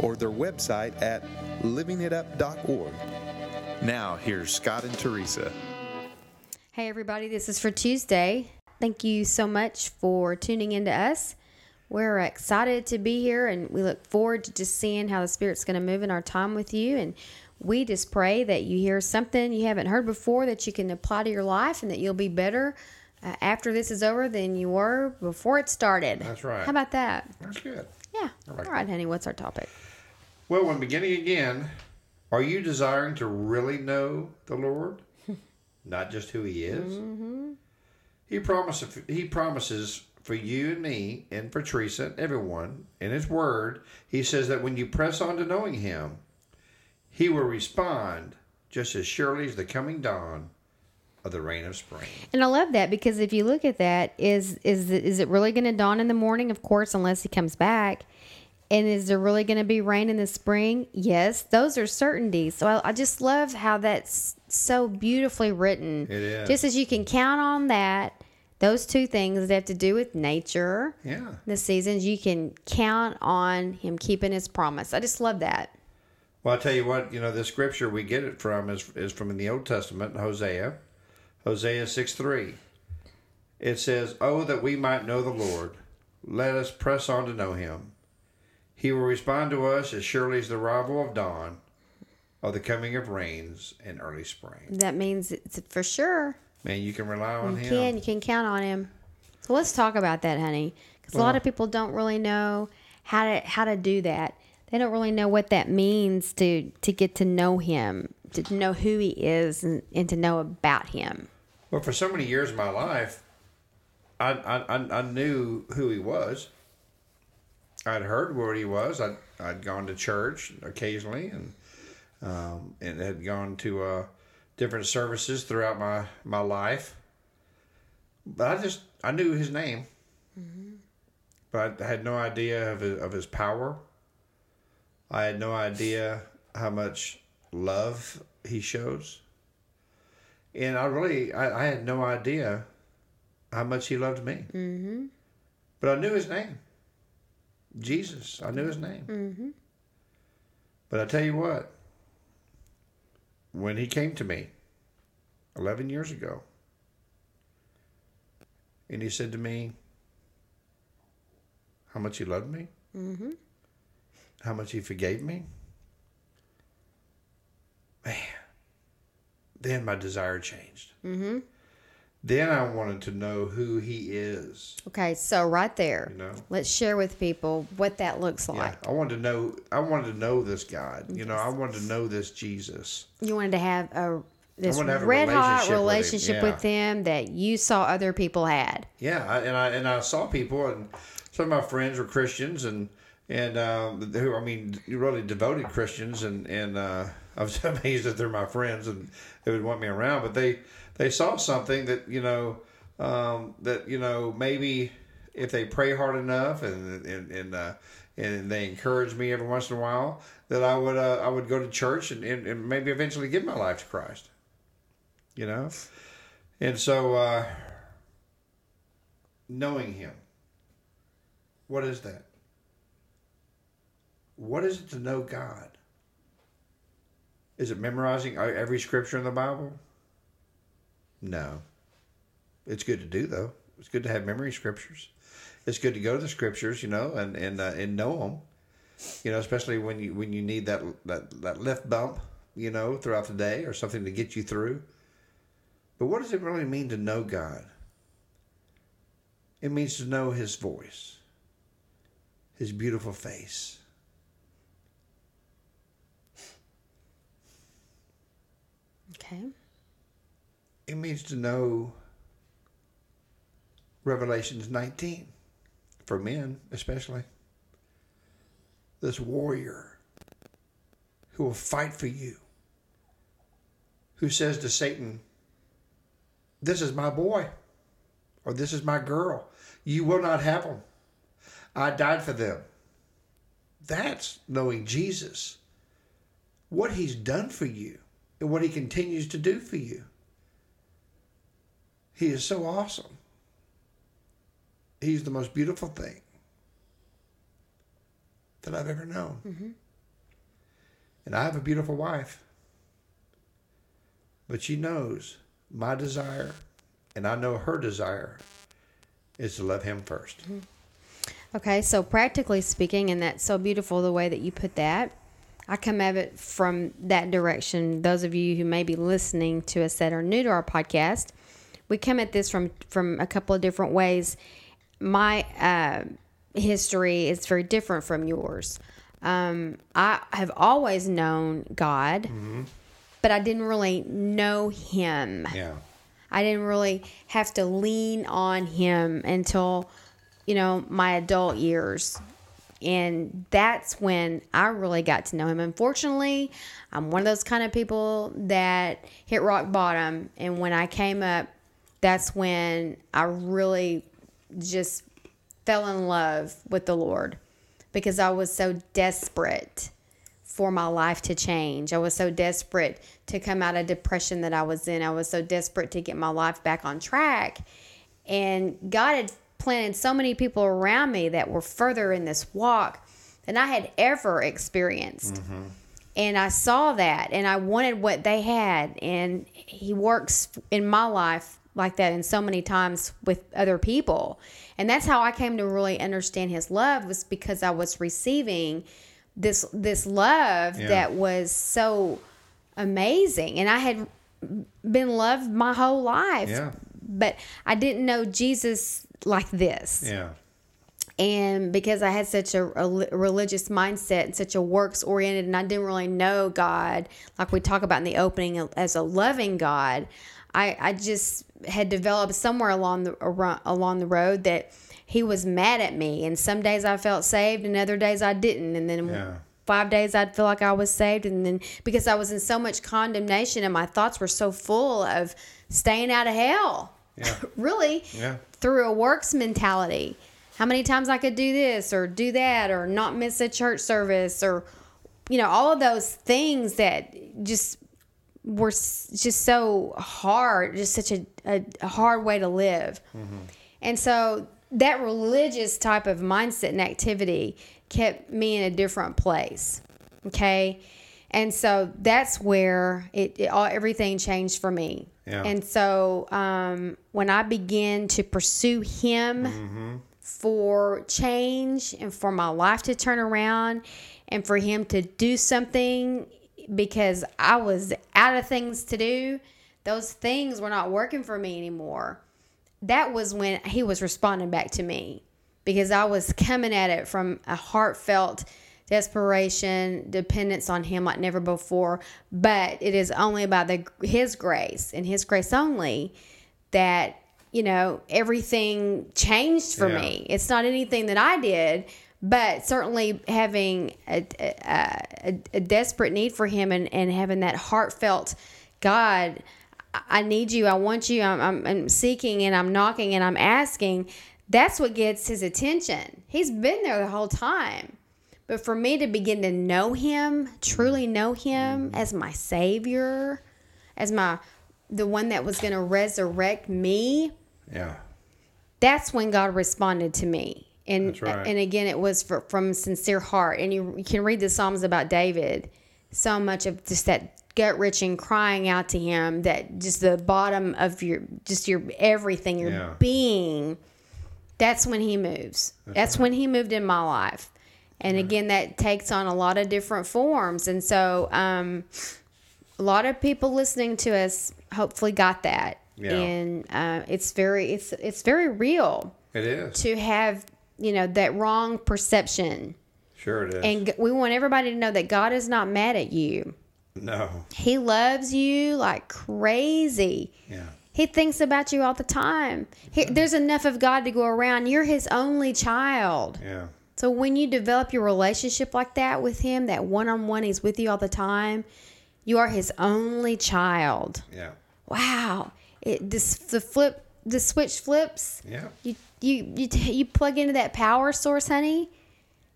or their website at livingitup.org. Now, here's Scott and Teresa. Hey, everybody, this is for Tuesday. Thank you so much for tuning in to us. We're excited to be here and we look forward to just seeing how the Spirit's going to move in our time with you. And we just pray that you hear something you haven't heard before that you can apply to your life and that you'll be better uh, after this is over than you were before it started. That's right. How about that? That's good. Yeah. Like All right, honey, what's our topic? Well, when beginning again, are you desiring to really know the Lord, not just who He is? Mm-hmm. He promises. He promises for you and me, and for Teresa and everyone in His Word. He says that when you press on to knowing Him, He will respond just as surely as the coming dawn of the rain of spring. And I love that because if you look at that, is is is it really going to dawn in the morning? Of course, unless he comes back. And is there really going to be rain in the spring? Yes, those are certainties. So I, I just love how that's so beautifully written. It is. Just as you can count on that, those two things that have to do with nature, Yeah. the seasons, you can count on him keeping his promise. I just love that. Well, I tell you what, you know, the scripture we get it from is is from in the Old Testament, Hosea, Hosea six three. It says, "Oh, that we might know the Lord, let us press on to know Him. He will respond to us as surely as the arrival of dawn, of the coming of rains and early spring." That means it's for sure. Man, you can rely on You Him. can. You can count on him. So let's talk about that, honey. Because a lot of people don't really know how to how to do that. They don't really know what that means to to get to know him, to know who he is, and, and to know about him. Well, for so many years of my life, I, I, I knew who he was. I'd heard what he was. I'd, I'd gone to church occasionally and um, and had gone to uh, different services throughout my, my life. But I just I knew his name, but I had no idea of his, of his power. I had no idea how much love he shows and I really I, I had no idea how much he loved me. Mm-hmm. But I knew his name, Jesus. I knew his name. Mm-hmm. But I tell you what, when he came to me, eleven years ago, and he said to me, "How much he loved me, mm-hmm. how much he forgave me." Man, then my desire changed. Mm-hmm. Then I wanted to know who he is. Okay, so right there, You know. let's share with people what that looks like. Yeah, I wanted to know. I wanted to know this God. You know, I wanted to know this Jesus. You wanted to have a this wanted to a red hot relationship with him, relationship with him that you saw other people had. Yeah, and I and I saw people, and some of my friends were Christians, and and um, who I mean, really devoted Christians, and and uh, I was amazed that they're my friends and they would want me around, but they they saw something that you know um, that you know maybe if they pray hard enough and and and, uh, and they encourage me every once in a while that I would uh, I would go to church and, and, and maybe eventually give my life to Christ. You know, and so. Uh, knowing him. What is that? What is it to know God? Is it memorizing every scripture in the Bible? No. It's good to do though. It's good to have memory scriptures. It's good to go to the scriptures, you know, and and uh, and know them. You know, especially when you when you need that that that lift bump, you know, throughout the day or something to get you through. But what does it really mean to know God? It means to know his voice, his beautiful face. Okay. It means to know Revelations 19, for men especially. This warrior who will fight for you, who says to Satan, This is my boy, or this is my girl. You will not have them. I died for them. That's knowing Jesus, what he's done for you, and what he continues to do for you. He is so awesome. He's the most beautiful thing that I've ever known. Mm-hmm. And I have a beautiful wife. But she knows my desire, and I know her desire is to love him 1st Okay, so practically speaking, and that's so beautiful the way that you put that. I come at it from that direction. Those of you who may be listening to us that are new to our podcast, we come at this from from a couple of different ways. My uh, history is very different from yours. Um, I have always known God, but I didn't really know Him. Yeah. I didn't really have to lean on him until, you know, my adult years. And that's when I really got to know him. Unfortunately, I'm one of those kind of people that hit rock bottom. And when I came up, that's when I really just fell in love with the Lord because I was so desperate for my life to change. I was so desperate to come out of depression that I was in. I was so desperate to get my life back on track. And God had planted so many people around me that were further in this walk than I had ever experienced. Mm-hmm. And I saw that and I wanted what they had. And He works in my life like that and so many times with other people. And that's how I came to really understand His love was because I was receiving this this love Yeah. that was so amazing and i had been loved my whole life Yeah. but i didn't know jesus like this Yeah. and because i had such a, a religious mindset and such a works oriented and i didn't really know god like we talk about in the opening as a loving god i i just had developed somewhere along the around, along the road that he was mad at me and some days i felt saved and other days i didn't and then Yeah. five days I'd feel like I was saved. And then because I was in so much condemnation and my thoughts were so full of staying out of hell, Yeah. really, Yeah. through a works mentality. How many times I could do this or do that or not miss a church service or, you know, all of those things that just were just so hard, just such a, a, a hard way to live. And so that religious type of mindset and activity kept me in a different place. Okay. And so that's where it, it all everything changed for me. Yeah. And so um, when I began to pursue him for change and for my life to turn around and for him to do something because I was out of things to do, those things were not working for me anymore. That was when he was responding back to me because I was coming at it from a heartfelt desperation, dependence on him like never before. But it is only by the his grace and his grace only that you know everything changed for Yeah. me. It's not anything that I did, but certainly having a, a, a, desperate need for him and, and having that heartfelt God. I- I need you. I want you. I'm, I'm, I'm seeking and I'm knocking and I'm asking. That's what gets his attention. He's been there the whole time. But for me to begin to know him, truly know him mm-hmm. as my savior, as my the one that was going to resurrect me, Yeah. that's when God responded to me. And That's right. and again, it was for, from sincere heart. And you, you can read the Psalms about David. So much of just that gut wrenching crying out to Him, that just the bottom of your, just your everything, your Yeah. being. That's when He moves. That's, when He moved in my life. And again, that takes on a lot of different forms. And so, um, a lot of people listening to us hopefully got that. Yeah. And uh, it's very, it's it's very real It is. to have you know that wrong perception Sure it is. and we want everybody to know that god is not mad at you no. he loves you like crazy Yeah. he thinks about you all the time he, there's enough of god to go around you're his only child Yeah. So when you develop your relationship like that with him, that one on one, he's with you all the time. You are his only child. Yeah. Wow. It this the flip the switch flips. Yeah. You you you t- you plug into that power source, honey,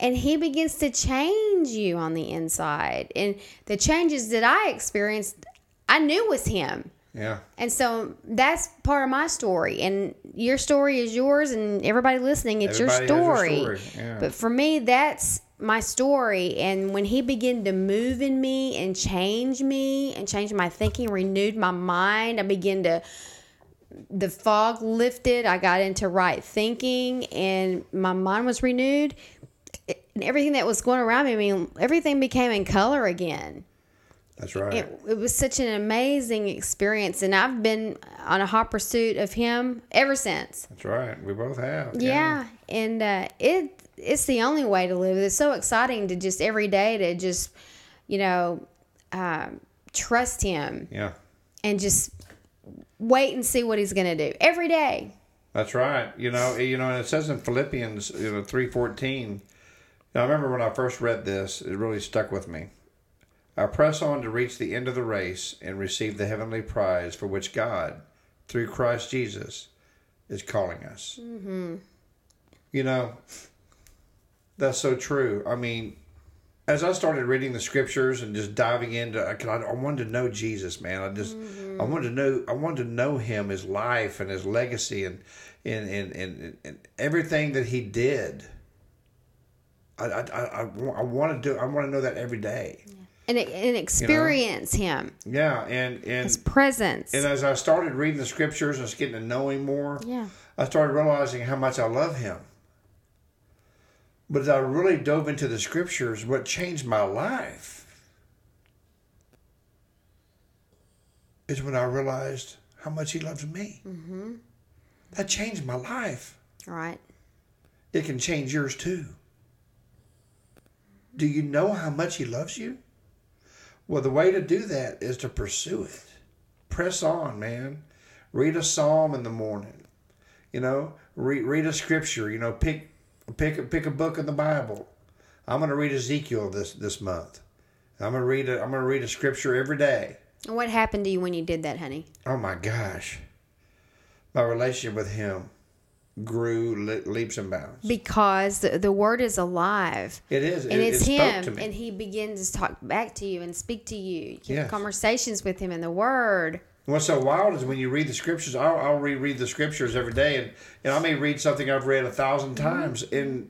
and he begins to change you on the inside. And the changes that I experienced, I knew was him. Yeah. And so that's part of my story. And your story is yours, and everybody listening, it's Everybody your story. story, yeah. But for me, that's my story. And when he began to move in me and change me and change my thinking, renewed my mind, I began to, the fog lifted. I got into right thinking, and my mind was renewed. And everything that was going around me, I mean, everything became in color again That's right. it, it was such an amazing experience and i've been on a hot pursuit of him ever since That's right. We both have. yeah, and uh, it it's the only way to live it's so exciting to just every day to just you know um, trust him Yeah. and just wait and see what he's gonna do every day That's right. You know, you know, and it says in Philippians, you know, three fourteen. Now, I remember when I first read this, it really stuck with me. I press on to reach the end of the race and receive the heavenly prize for which God, through Christ Jesus, is calling us. Mm-hmm. You know, that's so true. I mean, as I started reading the scriptures and just diving into, I, I wanted to know Jesus, man. I just, I wanted to know, I wanted to know him, his life and his legacy, and and and and, and everything that he did. I I, I, I want to do. I want to know that every day. and, and experience him Yeah, and and his presence and as I started reading the scriptures and getting to know him more, yeah I started realizing how much I love him. But as I really dove into the scriptures, what changed my life is when I realized how much he loves me. Mm-hmm. That changed my life. right It can change yours too. Do you know how much he loves you? Well, the way to do that is to pursue it. Press on, man. Read a psalm in the morning. You know, read, read a scripture. You know, pick pick pick a book in the Bible. I'm going to read Ezekiel this this month. I'm going to read a, I'm going to read a scripture every day. And what happened to you when you did that honey Oh my gosh. My relationship with him grew le- leaps and bounds. because the, the word is alive It is. and it, it's it spoke him to me. and he begins to talk back to you and speak to you you have Yes. conversations with him in the word What's so wild is when you read the scriptures. I'll, I'll reread the scriptures every day, and, and I may read something I've read a 1000 Mm-hmm. times, and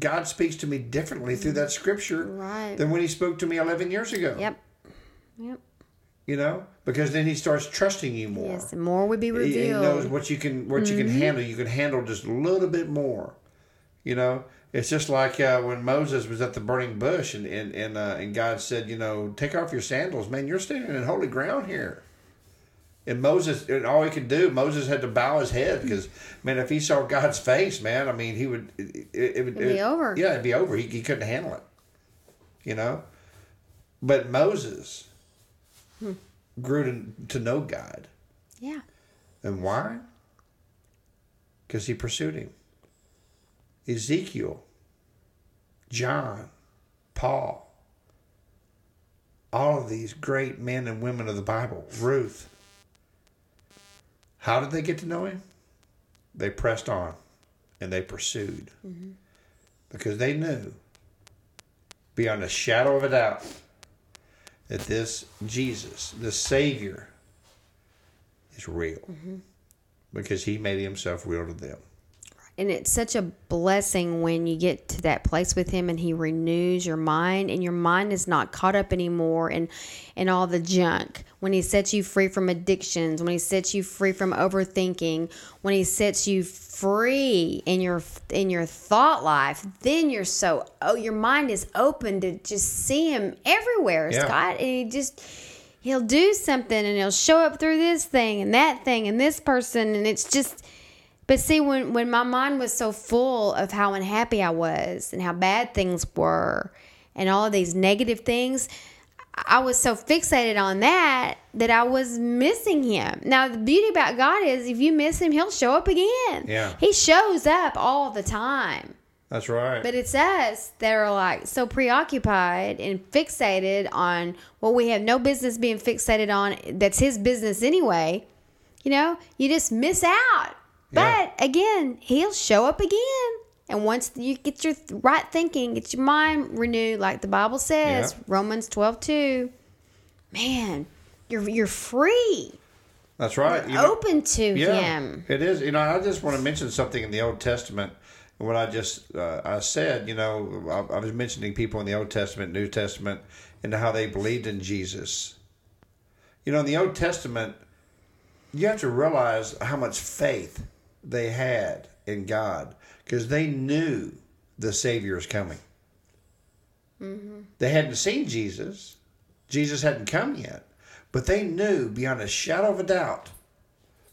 God speaks to me differently through that scripture Right. than when He spoke to me 11 years ago. yep yep You know, because then He starts trusting you more. yes more would be He, he knows what you can what you can Mm-hmm. handle. You can handle just a little bit more. You know, it's just like uh, when Moses was at the burning bush, and and and, uh, and God said, you know, take off your sandals, man. You're standing in holy ground here. And Moses, and all he could do, Moses had to bow his head because, man, if he saw God's face, man, I mean, he would, it, it, it would It'd be over. Yeah, it'd be over. He, he couldn't handle it, you know. But Moses Hmm. grew to, to know God. yeah And why? Because he pursued him. Ezekiel, John, Paul, all of these great men and women of the Bible, Ruth. How did they get to know him? They pressed on and they pursued because they knew beyond a shadow of a doubt that this Jesus, the Savior, is real mm-hmm. because he made himself real to them. And it's such a blessing when you get to that place with him and he renews your mind and your mind is not caught up anymore in in all the junk. When he sets you free from addictions when he sets you free from overthinking when he sets you free in your in your thought life then you're so oh your mind is open to just see him everywhere Yeah. scott. And he just he'll do something and he'll show up through this thing and that thing and this person. And it's just but see, when, when my mind was so full of how unhappy I was and how bad things were and all these negative things, I was so fixated on that that I was missing him. Now, the beauty about God is if you miss him, he'll show up again. Yeah. He shows up all the time. That's right. But it's us that are like so preoccupied and fixated on what we have no business being fixated on. That's his business anyway. You know, you just miss out. Yeah. But again, he'll show up again. And once you get your right thinking, get your mind renewed, like the Bible says, Yeah. Romans 12 2, man, you're, you're free, That's right. You know- open to yeah, him. it is. You know, I just want to mention something in the Old Testament. What I just uh, I said, you know, I, I was mentioning people in the Old Testament, New Testament, and how they believed in Jesus. You know, in the Old Testament, you have to realize how much faith they had in God because they knew the Savior is coming. They hadn't seen Jesus. Jesus hadn't come yet. But they knew beyond a shadow of a doubt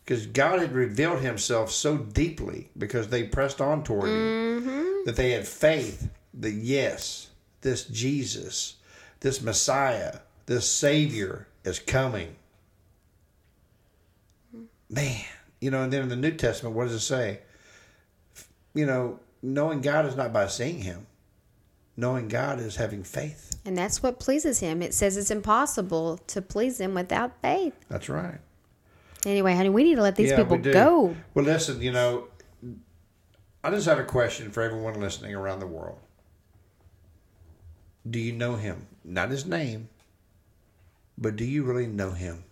because God had revealed himself so deeply because they pressed on toward him mm-hmm. that they had faith that yes, this Jesus, this Messiah, this Savior is coming. Man, you know, and then in the New Testament, what does it say? You know, knowing God is not by seeing him, knowing God is having faith. And that's what pleases him. It says it's impossible to please him without faith. That's right. Anyway, honey, we need to let these Yeah, people we do. go. Well, listen, you know, I just have a question for everyone listening around the world. Do you know him? Not his name, but do you really know him?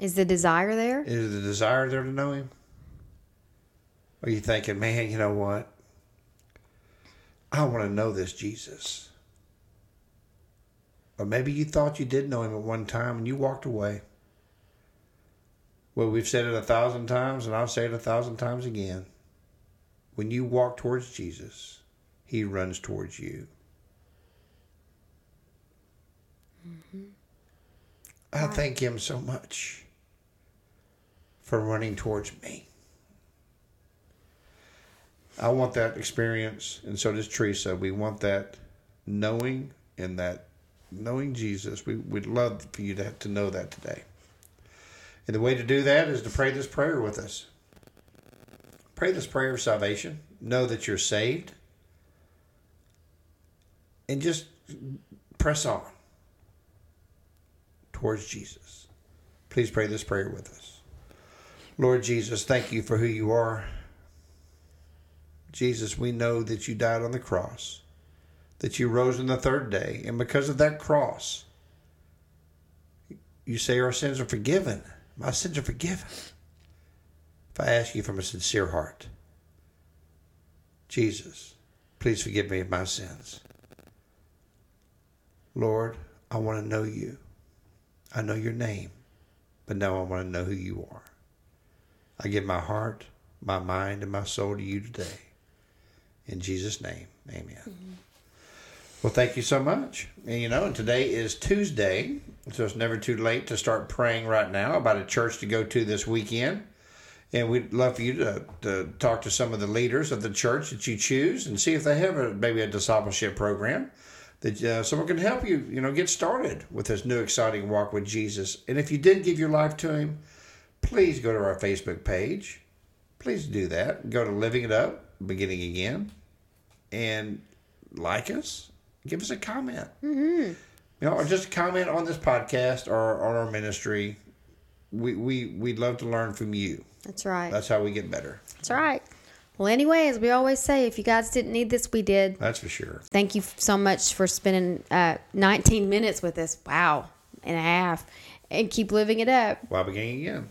Is the desire there? Is the desire there to know him? Are you thinking, man, you know what? I want to know this Jesus. Or maybe you thought you did know him at one time and you walked away. Well, we've said it a thousand times, and I'll say it a thousand times again. When you walk towards Jesus, he runs towards you. Mm-hmm. I thank him so much for running towards me. I want that experience, and so does Teresa. We want that knowing and that knowing Jesus. We, we'd love for you to, to know that today. And the way to do that is to pray this prayer with us. Pray this prayer of salvation. Know that you're saved. And just press on towards Jesus. Please pray this prayer with us. Lord Jesus, thank you for who you are. Jesus, we know that you died on the cross, that you rose on the third day, and because of that cross, you say our sins are forgiven. My sins are forgiven. If I ask you from a sincere heart, Jesus, please forgive me of my sins. Lord, I want to know you. I know your name, but now I want to know who you are. I give my heart, my mind, and my soul to you today. In Jesus' name, amen. Well, thank you so much. And you know, and today is Tuesday, so it's never too late to start praying right now about a church to go to this weekend. And we'd love for you to, to talk to some of the leaders of the church that you choose and see if they have a, maybe a discipleship program that uh, someone can help you, you know, get started with this new exciting walk with Jesus. And if you did give your life to Him, please go to our Facebook page. Please do that. Go to Living It Up, beginning again, and like us. Give us a comment. Mm-hmm. You know, or just a comment on this podcast or on our ministry. We we we'd love to learn from you. That's right. That's how we get better. That's right. Well, anyway, as we always say, if you guys didn't need this, we did. That's for sure. Thank you so much for spending uh, 19 minutes with us. Wow, and a half. And keep living it up. While beginning again.